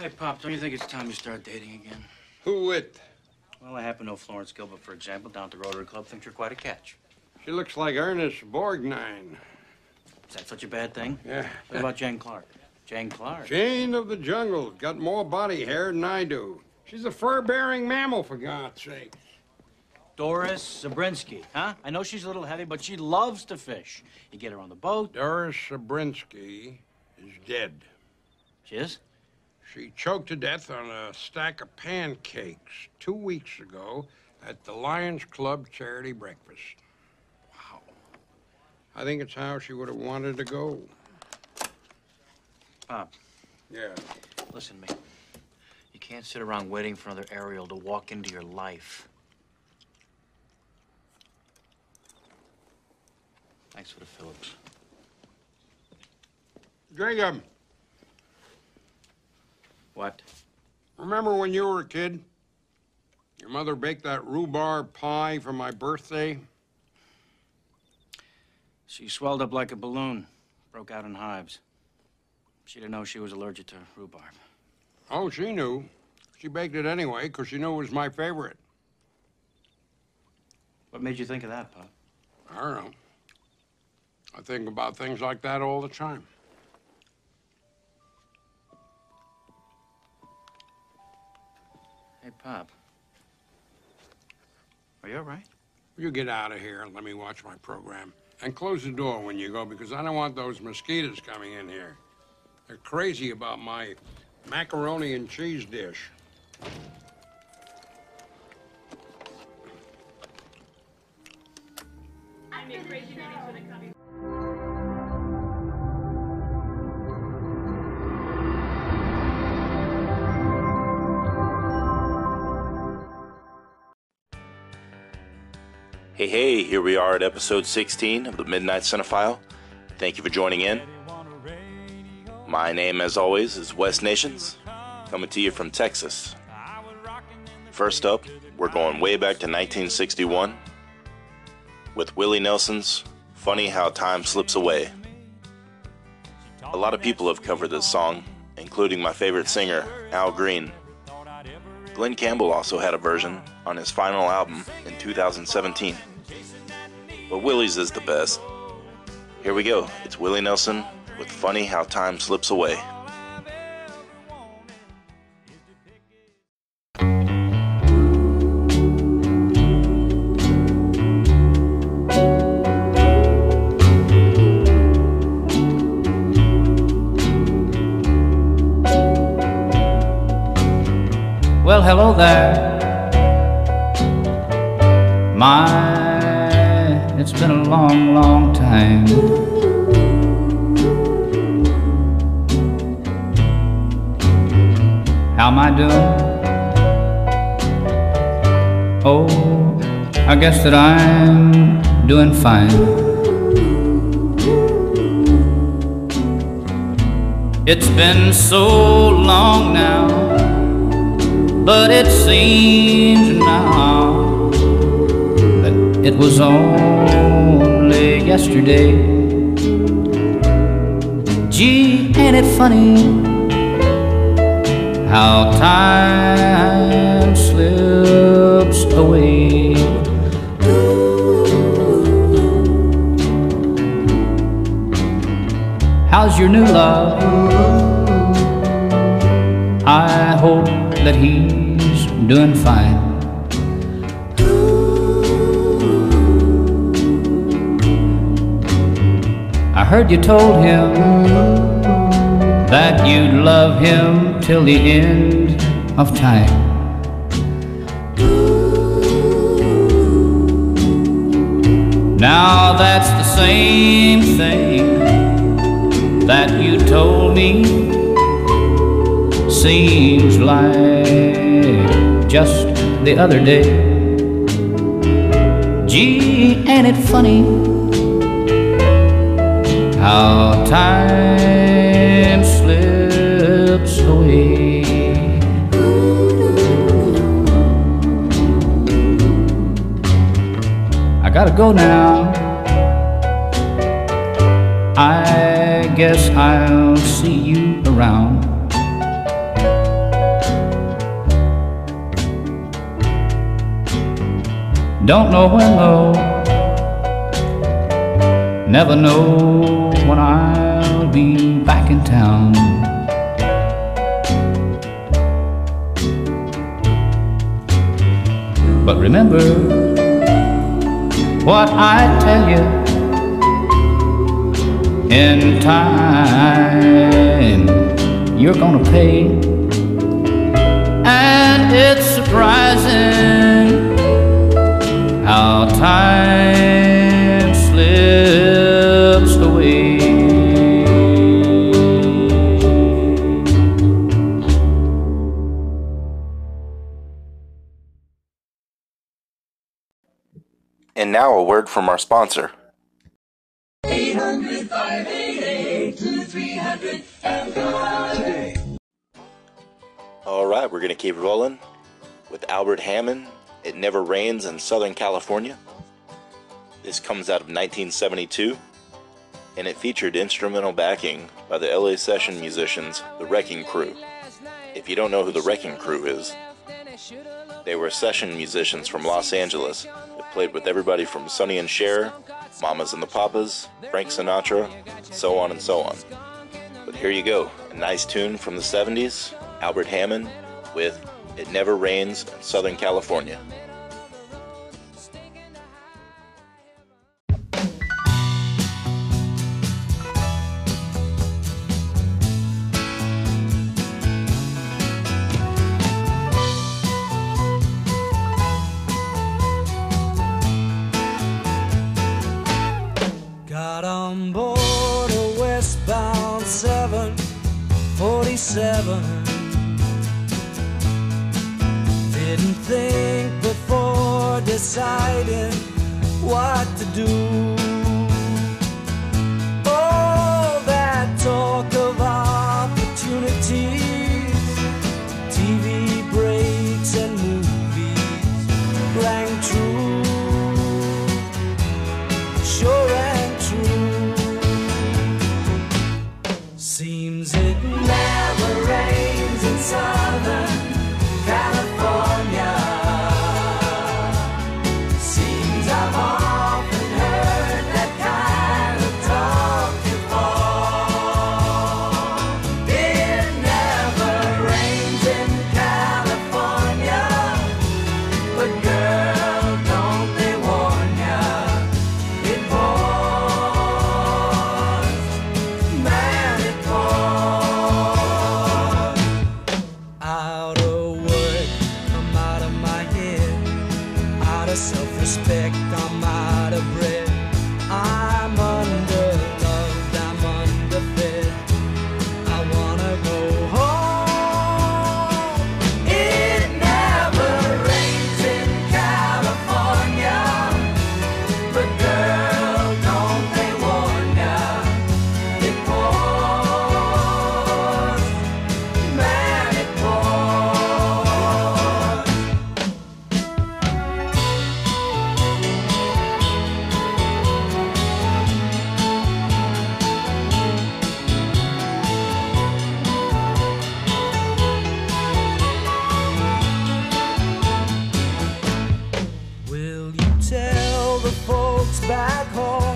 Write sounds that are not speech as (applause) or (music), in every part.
Hey, Pop, don't you think it's time you start dating again? Who with? Well, I happen to know Florence Gilbert, for example, down at the Rotary Club, thinks you're quite a catch. She looks like Ernest Borgnine. Is that such a bad thing? Yeah. What about Jane Clark? Jane Clark? Jane of the jungle. Got more body hair than I do. She's a fur-bearing mammal, for God's sake. Doris Zabrinsky, huh? I know she's a little heavy, but she loves to fish. You get her on the boat. Doris Sabrinsky is dead. She is? She choked to death on a stack of pancakes two weeks ago at the Lions Club charity breakfast. Wow. I think it's how she would have wanted to go. Pop, Yeah. listen to me. You can't sit around waiting for another Ariel to walk into your life. Thanks for the Phillips. Jacob, What? remember when you were a kid? Your mother baked that rhubarb pie for my birthday? She swelled up like a balloon, broke out in hives. She didn't know she was allergic to rhubarb. Oh, she knew. She baked it anyway because she knew it was my favorite. What made you think of that, Pop? I don't know. I think about things like that all the time. Hey, Pop. Are you all right? You get out of here and let me watch my program. And close the door when you go because I don't want those mosquitoes coming in here. They're crazy about my macaroni and cheese dish. Hey, here we are at episode 16 of the Midnight Cinephile. Thank you for joining in. My name, as always, is Wes Nations, coming to you from Texas. First up, we're going way back to 1961 with Willie Nelson's Funny How Time Slips Away. A lot of people have covered this song, including my favorite singer, Al Green. Glen Campbell also had a version on his final album in 2017. But Willie's is the best. Here we go. It's Willie Nelson with Funny How Time Slips Away. How am I doing? Oh, I guess that I'm doing fine. It's been so long now but it seems now that it was only yesterday. Gee, ain't it funny how time slips away? How's your new love? I hope that he's doing fine. I heard you told him that you'd love him till the end of time. Now that's the same thing that you told me seems like just the other day. Gee, ain't it funny how time I gotta go now. I guess I'll see you around. Don't know when though. Never know when I'll be back in town. But remember, what I tell you in time you're gonna pay. And it's surprising how time now a word from our sponsor. All right, we're going to keep rolling with Albert Hammond. It Never Rains in Southern California. This comes out of 1972, and it featured instrumental backing by the LA session musicians, the Wrecking Crew. If you don't know who the Wrecking Crew is, they were session musicians from Los Angeles played with everybody from Sonny and Cher, Mamas and the Papas, Frank Sinatra, so on and so on. But here you go, a nice tune from the 70s, Albert Hammond with It Never Rains in Southern California. Out of self-respect, I'm out of breath. I'm back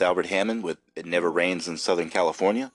Albert Hammond with It Never Rains in Southern California.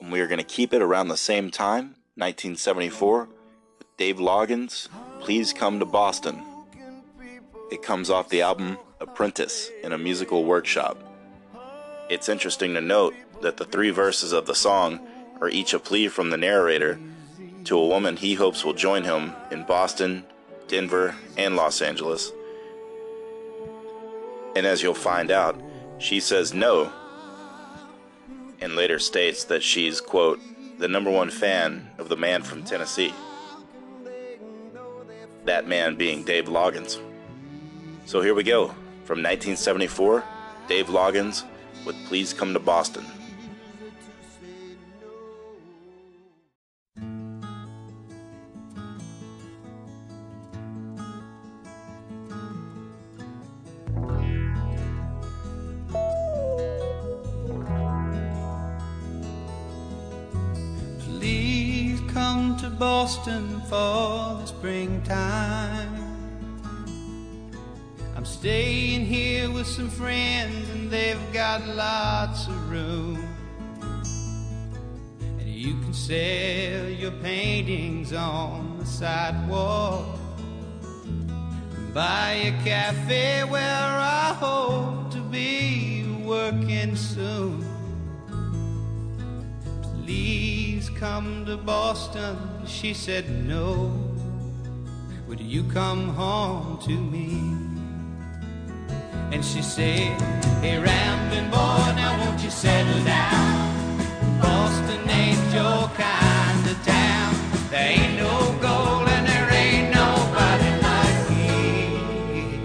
And we are going to keep it around the same time, 1974, with Dave Loggins, Please Come to Boston. It comes off the album Apprentice in a musical workshop. It's interesting to note that the three verses of the song are each a plea from the narrator to a woman he hopes will join him in Boston, Denver, and Los Angeles. And as you'll find out, she says no, and later states that she's, quote, the number one fan of the man from Tennessee. That man being Dave Loggins. So here we go. From 1974, Dave Loggins with Please Come to Boston. Boston for the springtime. I'm staying here with some friends, and they've got lots of room. And you can sell your paintings on the sidewalk. Buy a cafe where I hope to be working soon. Please come to Boston. She said, No. Would you come home to me? And she said, Hey, rambling boy, now won't you settle down? Boston ain't your kind of town. There ain't no gold and there ain't nobody like me.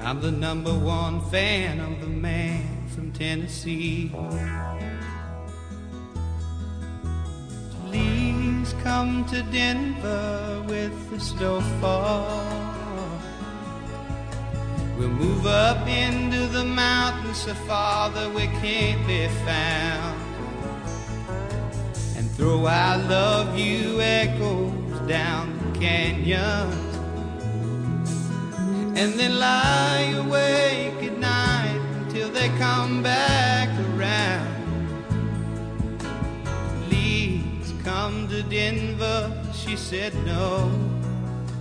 I'm the number one fan of the man from Tennessee. Come to Denver with the snowfall. We'll move up into the mountains so far that we can't be found. And throw I love you echoes down the canyons. And then lie awake at night until they come back around. Denver. She said no.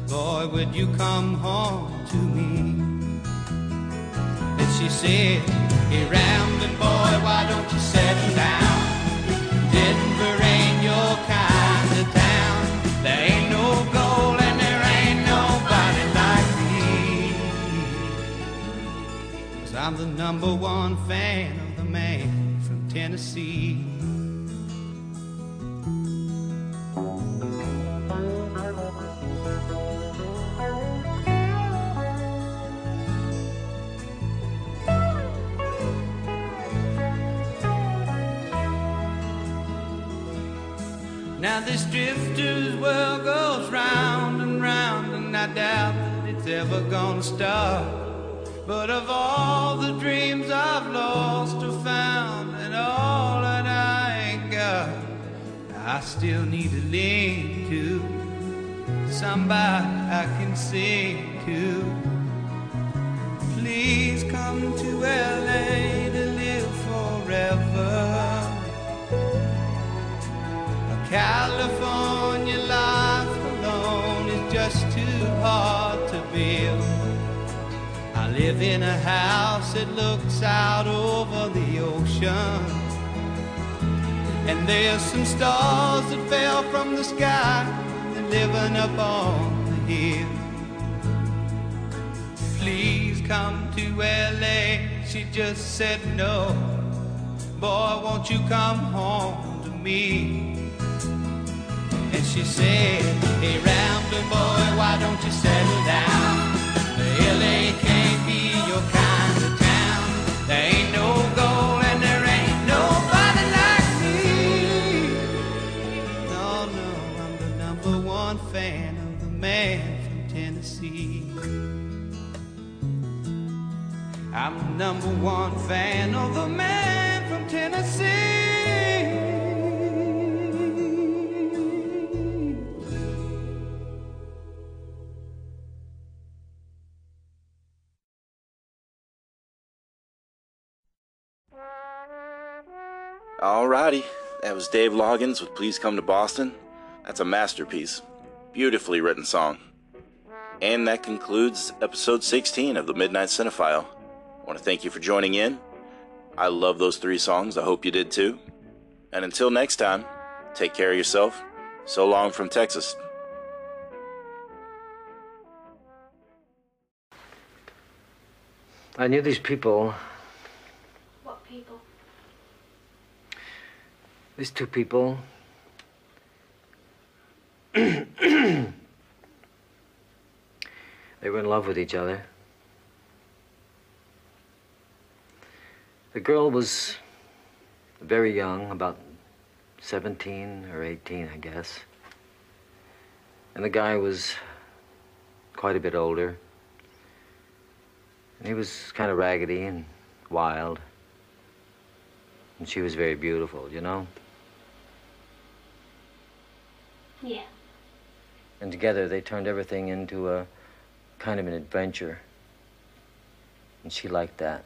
Boy, would you come home to me? And she said, Hey, rambling boy, why don't you settle down? Denver ain't your kind of town. There ain't no gold and there ain't nobody like me. Cause I'm the number one fan of the man from Tennessee. Now this drifter's world goes round and round, and I doubt that it's ever gonna stop. But of all the dreams I've lost or found, and all that I ain't got, I still need to lean to somebody I can sing to. Please come to LA California life alone is just too hard to build. I live in a house that looks out over the ocean. And there's some stars that fell from the sky and living up on the hill. Please come to LA. She just said no. Boy, won't you come home to me? She said, Hey, rambling boy, why don't you settle down? LA can't be your kind of town. There ain't no gold and there ain't nobody like me. No, no, I'm the number one fan of the man from Tennessee. I'm the number one fan of the man from Tennessee. Alrighty, that was Dave Loggins with Please Come to Boston. That's a masterpiece. Beautifully written song. And that concludes episode 16 of the Midnight Cinephile. I want to thank you for joining in. I love those three songs. I hope you did too. And until next time, take care of yourself. So long from Texas. I knew these people, What people? These two people. (clears throat) they were in love with each other. The girl was very young, about 17 or 18, I guess. And the guy was quite a bit older. And he was kind of raggedy and wild. And she was very beautiful, you know? Yeah. And together they turned everything into a kind of an adventure. And she liked that.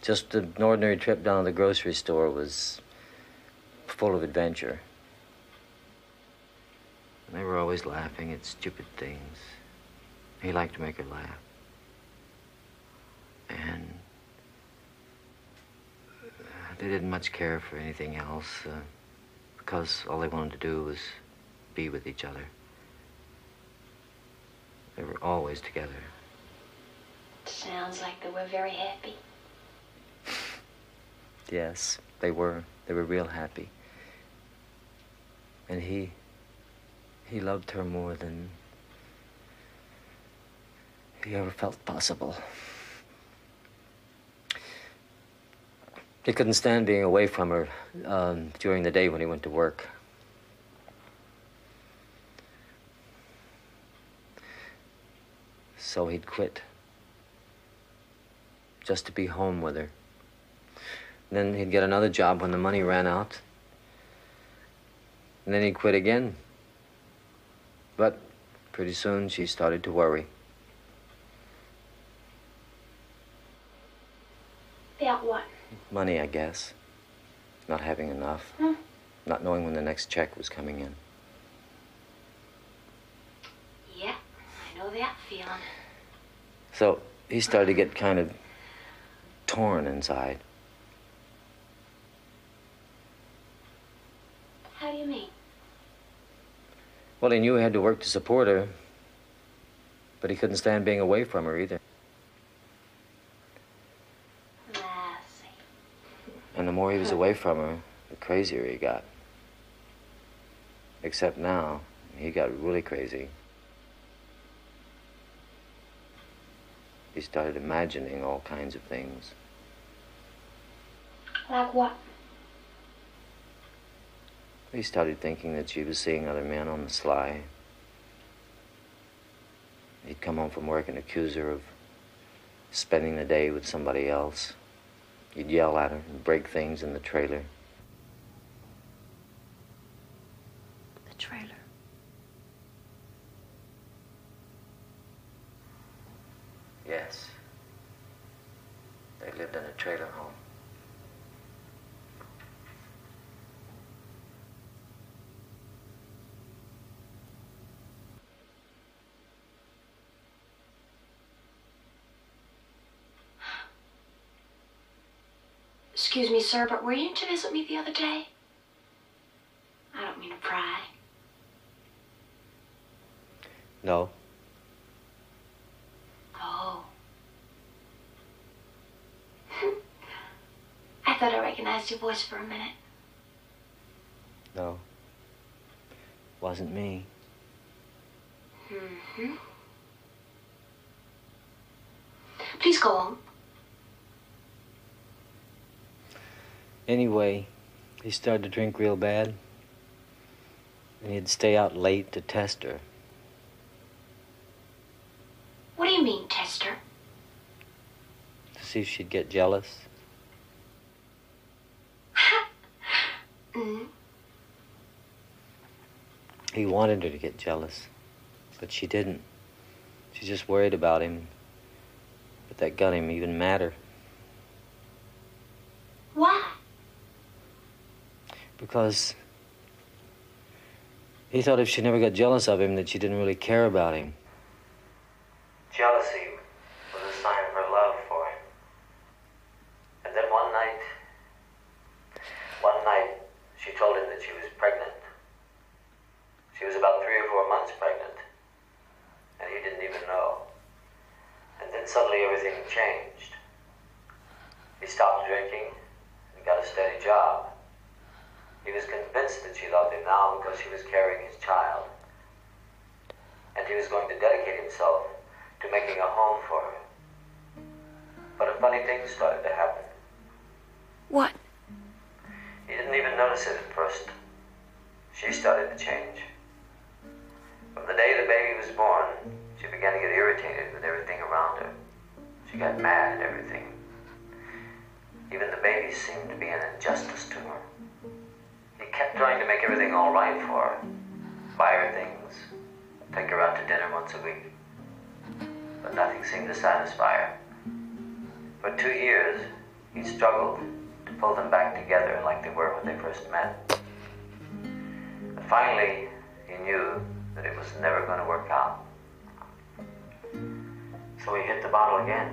Just an ordinary trip down to the grocery store was full of adventure. And they were always laughing at stupid things. He liked to make her laugh. And they didn't much care for anything else uh, because all they wanted to do was be with each other. They were always together. Sounds like they were very happy. (laughs) Yes, they were. They were real happy. And he. he loved her more than. he ever felt possible. He couldn't stand being away from her um, during the day when he went to work. So he'd quit. Just to be home with her. Then he'd get another job when the money ran out. And then he'd quit again. But pretty soon she started to worry. About what? Money, I guess. Not having enough. Not knowing when the next check was coming in. Yeah, I know that feeling. So he started to get kind of torn inside. How do you mean? Well, he knew he had to work to support her, but he couldn't stand being away from her either. I see. And the more he was away from her, the crazier he got. Except now, he got really crazy. He started imagining all kinds of things. Like what? He started thinking that she was seeing other men on the sly. He'd come home from work and accuse her of spending the day with somebody else. He'd yell at her and break things in the trailer. The trailer. Yes. They lived in a trailer home. Excuse me, sir, but were you to visit me the other day? I don't mean to pry. No. Oh. (laughs) I thought I recognized your voice for a minute. No. Wasn't me. Mm-hmm. Please go on. Anyway, he started to drink real bad. And he'd stay out late to test her. What do you mean, test her? To see if she'd get jealous. Mm. (laughs) He wanted her to get jealous, but she didn't. She just worried about him. But that got him even madder. Why? Because he thought if she never got jealous of him, that she didn't really care about him. Jealousy was a sign of her love for him. And then one night, one night, she told him that she was pregnant. She was about three or four months pregnant. And he didn't even know. And then suddenly everything changed. He stopped drinking and got a steady job. He was convinced that she loved him now because she was carrying his child. And he was going to dedicate himself to making a home for her. But a funny thing started to happen. What? He didn't even notice it at first. She started to change. From the day the baby was born, she began to get irritated with everything around her. She got mad at everything. Even the baby seemed to be an injustice to her. He kept trying to make everything all right for her. Buy her things, take her out to dinner once a week. But nothing seemed to satisfy her. For two years, he struggled to pull them back together like they were when they first met. But finally, he knew that it was never going to work out. So he hit the bottle again.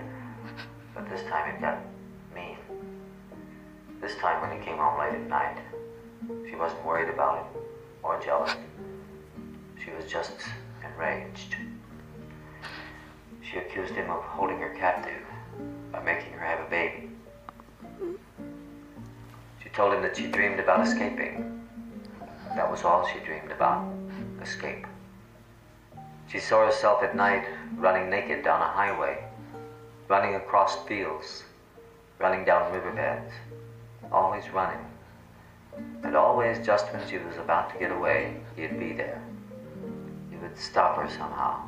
But this time it got mean. This time when he came home late at night, she wasn't worried about him or jealous. She was just enraged. She accused him of holding her captive by making her have a baby. She told him that she dreamed about escaping. That was all she dreamed about escape. She saw herself at night running naked down a highway, running across fields, running down riverbeds, always running. And always, just when she was about to get away, he'd be there. He would stop her somehow.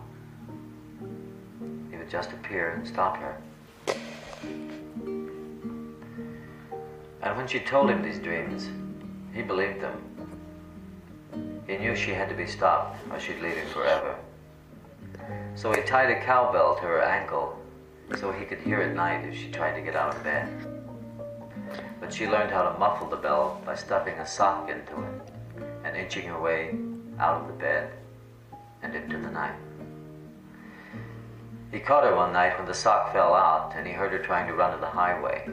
He would just appear and stop her. And when she told him these dreams, he believed them. He knew she had to be stopped or she'd leave him forever. So he tied a cowbell to her ankle so he could hear at night if she tried to get out of bed. She learned how to muffle the bell by stuffing a sock into it and inching her way out of the bed and into the night. He caught her one night when the sock fell out and he heard her trying to run to the highway.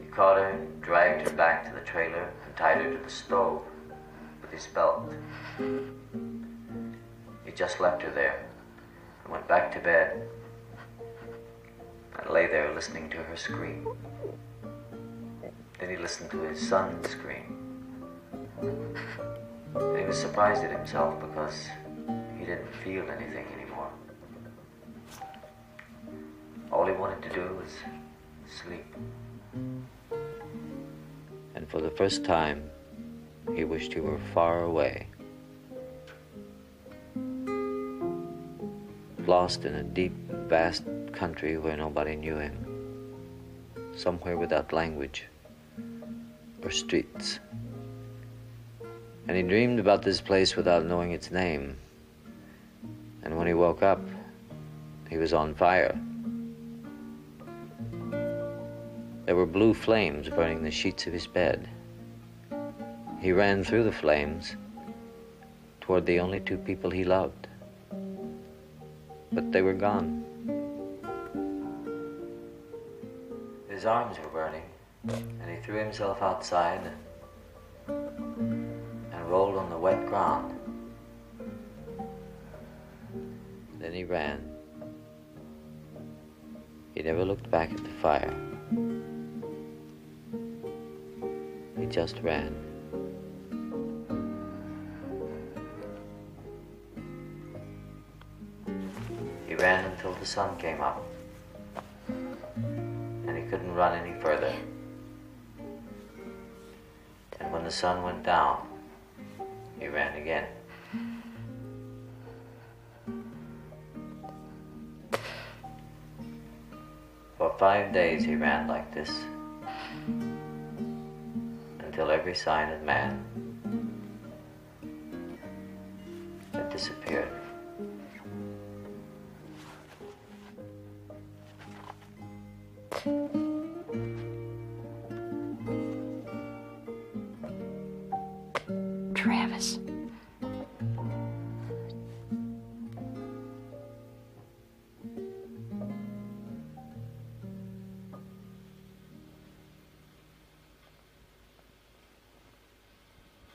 He caught her, dragged her back to the trailer, and tied her to the stove with his belt. He just left her there and went back to bed and lay there listening to her scream. Then he listened to his son scream. He was surprised at himself because he didn't feel anything anymore. All he wanted to do was sleep. And for the first time, he wished he were far away. Lost in a deep, vast country where nobody knew him. Somewhere without language or streets. And he dreamed about this place without knowing its name. And when he woke up, he was on fire. There were blue flames burning the sheets of his bed. He ran through the flames toward the only two people he loved. But they were gone. His arms were burning, and he threw himself outside and rolled on the wet ground. Then he ran. He never looked back at the fire. He just ran. He ran until the sun came up. And he couldn't run any further. The sun went down, he ran again. For five days he ran like this until every sign of man